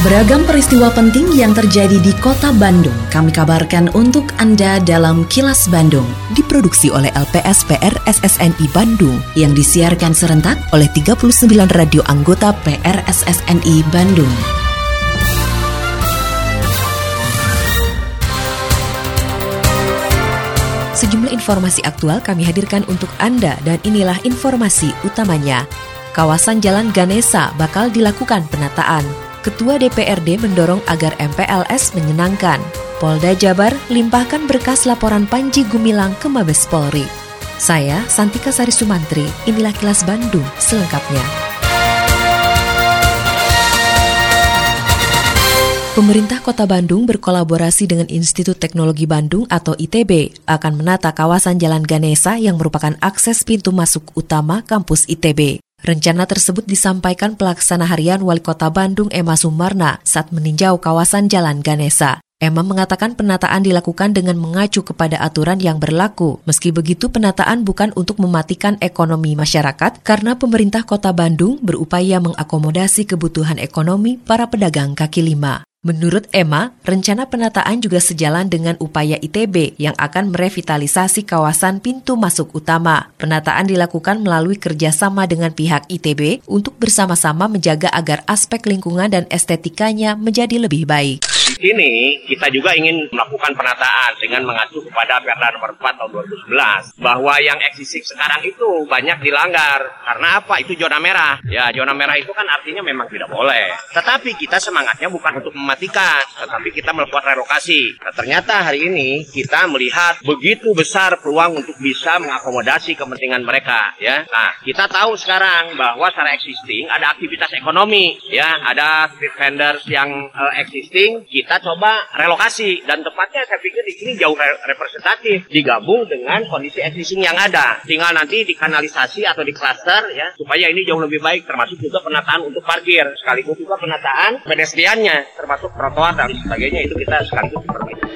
Beragam peristiwa penting yang terjadi di kota Bandung kami kabarkan untuk Anda dalam Kilas Bandung. Diproduksi oleh LPS PR SSNI Bandung yang disiarkan serentak oleh 39 radio anggota PRSSNI Bandung. Sejumlah informasi aktual kami hadirkan untuk Anda dan inilah informasi utamanya. Kawasan Jalan Ganesa bakal dilakukan penataan. Ketua DPRD mendorong agar MPLS menyenangkan. Polda Jabar limpahkan berkas laporan Panji Gumilang ke Mabes Polri. Saya Santika Sari Sumantri, inilah kilas Bandung selengkapnya. Pemerintah Kota Bandung berkolaborasi dengan Institut Teknologi Bandung atau ITB akan menata kawasan Jalan Ganesa yang merupakan akses pintu masuk utama kampus ITB. Rencana tersebut disampaikan pelaksana harian Wali Kota Bandung Emma Sumarna saat meninjau kawasan Jalan Ganesa. Emma mengatakan penataan dilakukan dengan mengacu kepada aturan yang berlaku. Meski begitu, penataan bukan untuk mematikan ekonomi masyarakat karena pemerintah Kota Bandung berupaya mengakomodasi kebutuhan ekonomi para pedagang kaki lima. Menurut Emma, rencana penataan juga sejalan dengan upaya ITB yang akan merevitalisasi kawasan pintu masuk utama. Penataan dilakukan melalui kerjasama dengan pihak ITB untuk bersama-sama menjaga agar aspek lingkungan dan estetikanya menjadi lebih baik. Sini kita juga ingin melakukan penataan dengan mengacu kepada Perda nomor 4 tahun 2011 bahwa yang existing sekarang itu banyak dilanggar. Karena apa? Itu zona merah. Ya zona merah itu kan artinya memang tidak boleh. Tetapi kita semangatnya bukan untuk mematikan tetapi kita melakukan relokasi. Nah, ternyata hari ini kita melihat begitu besar peluang untuk bisa mengakomodasi kepentingan mereka ya. Nah kita tahu sekarang bahwa secara existing ada aktivitas ekonomi ya. Ada street vendors yang uh, existing. Kita kita coba relokasi. Dan tepatnya saya pikir di sini jauh representatif. Digabung dengan kondisi existing yang ada. Tinggal nanti dikanalisasi atau di cluster ya. Supaya ini jauh lebih baik. Termasuk juga penataan untuk parkir. Sekaligus juga penataan pedestriannya termasuk trotoar dan sebagainya itu kita sekaligus seperti itu.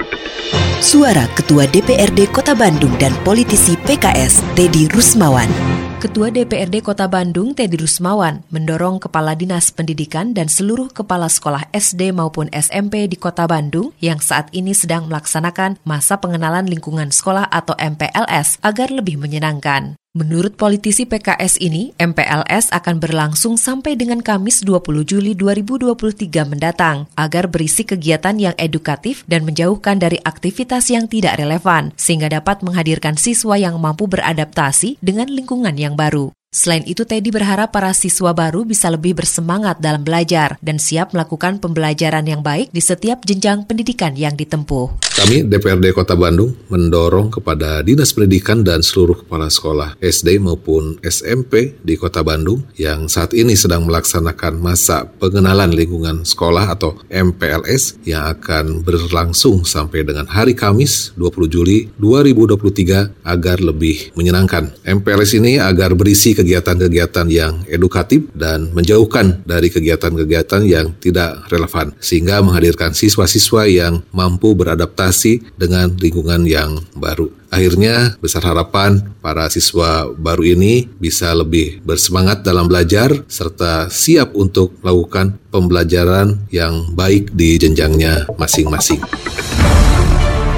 Suara Ketua DPRD Kota Bandung dan politisi PKS Teddy Rusmawan. Ketua DPRD Kota Bandung, Teddy Rusmawan, mendorong Kepala Dinas Pendidikan dan seluruh kepala sekolah SD maupun SMP di Kota Bandung yang saat ini sedang melaksanakan masa pengenalan lingkungan sekolah atau MPLS agar lebih menyenangkan. Menurut politisi PKS ini, MPLS akan berlangsung sampai dengan Kamis 20 Juli 2023 mendatang agar berisi kegiatan yang edukatif dan menjauhkan dari aktivitas yang tidak relevan sehingga dapat menghadirkan siswa yang mampu beradaptasi dengan lingkungan yang baru. Selain itu, Teddy berharap para siswa baru bisa lebih bersemangat dalam belajar dan siap melakukan pembelajaran yang baik di setiap jenjang pendidikan yang ditempuh. Kami DPRD Kota Bandung mendorong kepada Dinas Pendidikan dan seluruh kepala sekolah SD maupun SMP di Kota Bandung yang saat ini sedang melaksanakan masa pengenalan lingkungan sekolah atau MPLS yang akan berlangsung sampai dengan hari Kamis 20 Juli 2023 agar lebih menyenangkan. MPLS ini agar berisi kegiatan-kegiatan yang edukatif dan menjauhkan dari kegiatan-kegiatan yang tidak relevan sehingga menghadirkan siswa-siswa yang mampu beradaptasi dengan lingkungan yang baru. Akhirnya besar harapan para siswa baru ini bisa lebih bersemangat dalam belajar serta siap untuk melakukan pembelajaran yang baik di jenjangnya masing-masing.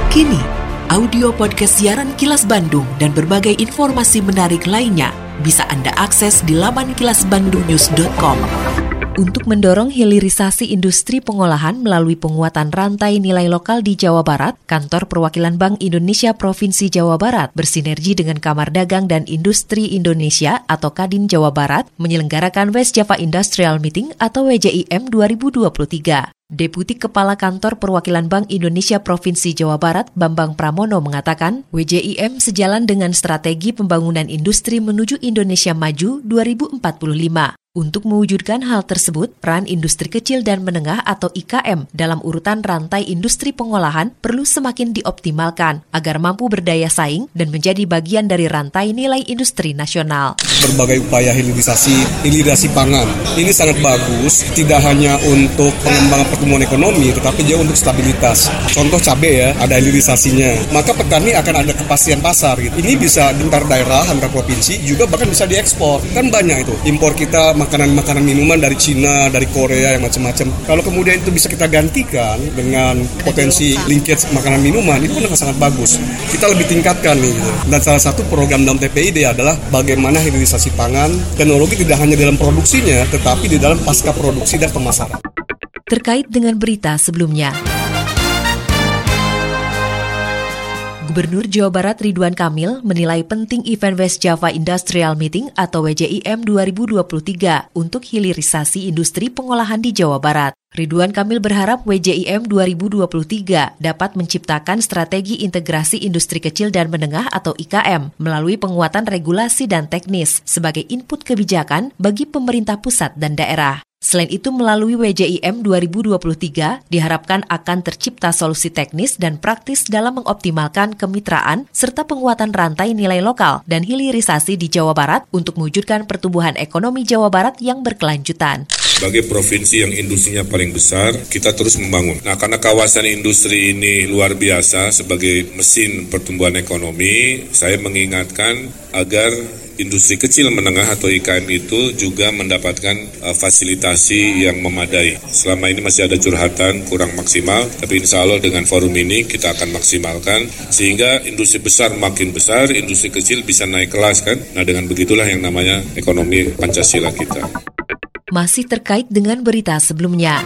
Kini, audio podcast siaran Kilas Bandung dan berbagai informasi menarik lainnya bisa Anda akses di laman kilasbandungnews.com. Untuk mendorong hilirisasi industri pengolahan melalui penguatan rantai nilai lokal di Jawa Barat, Kantor Perwakilan Bank Indonesia Provinsi Jawa Barat bersinergi dengan Kamar Dagang dan Industri Indonesia atau Kadin Jawa Barat menyelenggarakan West Java Industrial Meeting atau WJIM 2023. Deputi Kepala Kantor Perwakilan Bank Indonesia Provinsi Jawa Barat, Bambang Pramono mengatakan, WJIM sejalan dengan strategi pembangunan industri menuju Indonesia Maju 2045. Untuk mewujudkan hal tersebut, peran industri kecil dan menengah atau IKM dalam urutan rantai industri pengolahan perlu semakin dioptimalkan agar mampu berdaya saing dan menjadi bagian dari rantai nilai industri nasional. Berbagai upaya hilirisasi, hilirisasi pangan, ini sangat bagus, tidak hanya untuk pengembangan pertumbuhan ekonomi, tetapi juga untuk stabilitas. Contoh cabai ya, ada hilirisasinya. Maka petani akan ada kepastian pasar. Gitu. Ini bisa antar daerah, antar provinsi, juga bahkan bisa diekspor. Kan banyak itu. Impor kita makanan-makanan minuman dari Cina, dari Korea yang macam-macam. Kalau kemudian itu bisa kita gantikan dengan potensi linkage makanan minuman itu kan sangat bagus. Kita lebih tingkatkan nih. Gitu. Dan salah satu program dalam TPID adalah bagaimana hilirisasi pangan, teknologi tidak hanya dalam produksinya, tetapi di dalam pasca produksi dan pemasaran. Terkait dengan berita sebelumnya, Gubernur Jawa Barat Ridwan Kamil menilai penting event West Java Industrial Meeting atau WJIM 2023 untuk hilirisasi industri pengolahan di Jawa Barat. Ridwan Kamil berharap WJIM 2023 dapat menciptakan strategi integrasi industri kecil dan menengah atau IKM melalui penguatan regulasi dan teknis sebagai input kebijakan bagi pemerintah pusat dan daerah. Selain itu, melalui WJIM 2023 diharapkan akan tercipta solusi teknis dan praktis dalam mengoptimalkan kemitraan serta penguatan rantai nilai lokal dan hilirisasi di Jawa Barat untuk mewujudkan pertumbuhan ekonomi Jawa Barat yang berkelanjutan. Sebagai provinsi yang industrinya paling besar, kita terus membangun. Nah, karena kawasan industri ini luar biasa sebagai mesin pertumbuhan ekonomi, saya mengingatkan agar industri kecil menengah atau IKM itu juga mendapatkan uh, fasilitasi yang memadai. Selama ini masih ada curhatan kurang maksimal, tapi insya Allah dengan forum ini kita akan maksimalkan sehingga industri besar makin besar, industri kecil bisa naik kelas kan. Nah dengan begitulah yang namanya ekonomi Pancasila kita. Masih terkait dengan berita sebelumnya.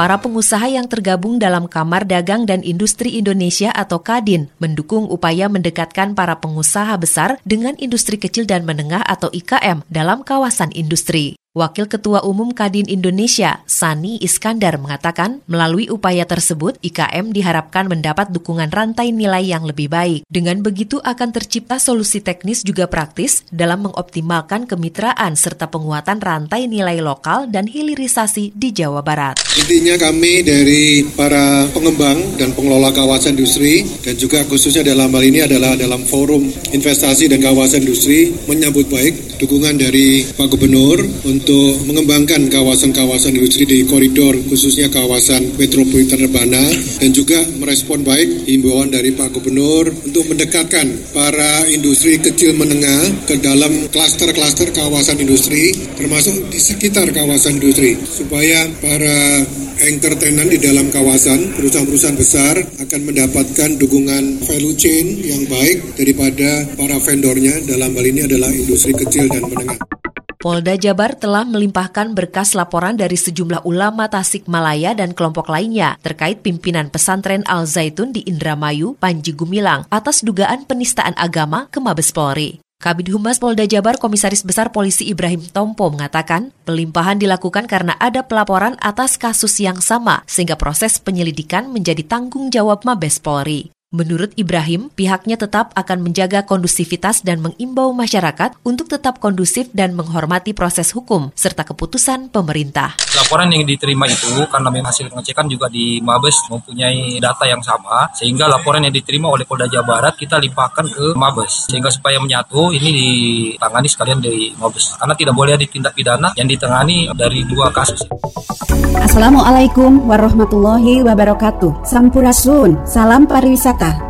Para pengusaha yang tergabung dalam Kamar Dagang dan Industri Indonesia atau KADIN mendukung upaya mendekatkan para pengusaha besar dengan industri kecil dan menengah atau IKM dalam kawasan industri. Wakil Ketua Umum Kadin Indonesia, Sani Iskandar, mengatakan melalui upaya tersebut, IKM diharapkan mendapat dukungan rantai nilai yang lebih baik. Dengan begitu akan tercipta solusi teknis juga praktis dalam mengoptimalkan kemitraan serta penguatan rantai nilai lokal dan hilirisasi di Jawa Barat. Intinya kami dari para pengembang dan pengelola kawasan industri dan juga khususnya dalam hal ini adalah dalam forum investasi dan kawasan industri menyambut baik dukungan dari Pak Gubernur untuk mengembangkan kawasan-kawasan industri di koridor khususnya kawasan metropolitan Rebana dan juga merespon baik himbauan dari Pak Gubernur untuk mendekatkan para industri kecil menengah ke dalam klaster-klaster kawasan industri termasuk di sekitar kawasan industri supaya para anchor tenant di dalam kawasan perusahaan-perusahaan besar akan mendapatkan dukungan value chain yang baik daripada para vendornya dalam hal ini adalah industri kecil dan menengah. Polda Jabar telah melimpahkan berkas laporan dari sejumlah ulama Tasikmalaya dan kelompok lainnya terkait pimpinan pesantren Al Zaitun di Indramayu, Panji Gumilang atas dugaan penistaan agama ke Mabes Polri. Kabid Humas Polda Jabar Komisaris Besar Polisi Ibrahim Tompo mengatakan pelimpahan dilakukan karena ada pelaporan atas kasus yang sama sehingga proses penyelidikan menjadi tanggung jawab Mabes Polri. Menurut Ibrahim, pihaknya tetap akan menjaga kondusivitas dan mengimbau masyarakat untuk tetap kondusif dan menghormati proses hukum serta keputusan pemerintah. Laporan yang diterima itu karena memang hasil pengecekan juga di Mabes mempunyai data yang sama, sehingga laporan yang diterima oleh Polda Jawa Barat kita limpahkan ke Mabes, sehingga supaya menyatu ini ditangani sekalian dari Mabes. Karena tidak boleh ditindak pidana yang ditangani dari dua kasus. Assalamualaikum warahmatullahi wabarakatuh. Sampurasun, salam pariwisata.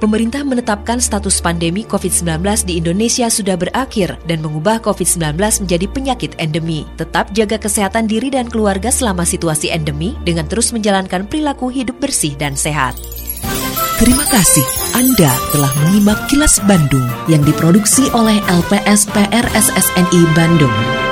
pemerintah menetapkan status pandemi COVID-19 di Indonesia sudah berakhir dan mengubah COVID-19 menjadi penyakit endemi. Tetap jaga kesehatan diri dan keluarga selama situasi endemi dengan terus menjalankan perilaku hidup bersih dan sehat. Terima kasih Anda telah menyimak kilas Bandung yang diproduksi oleh LPSPR SSNI Bandung.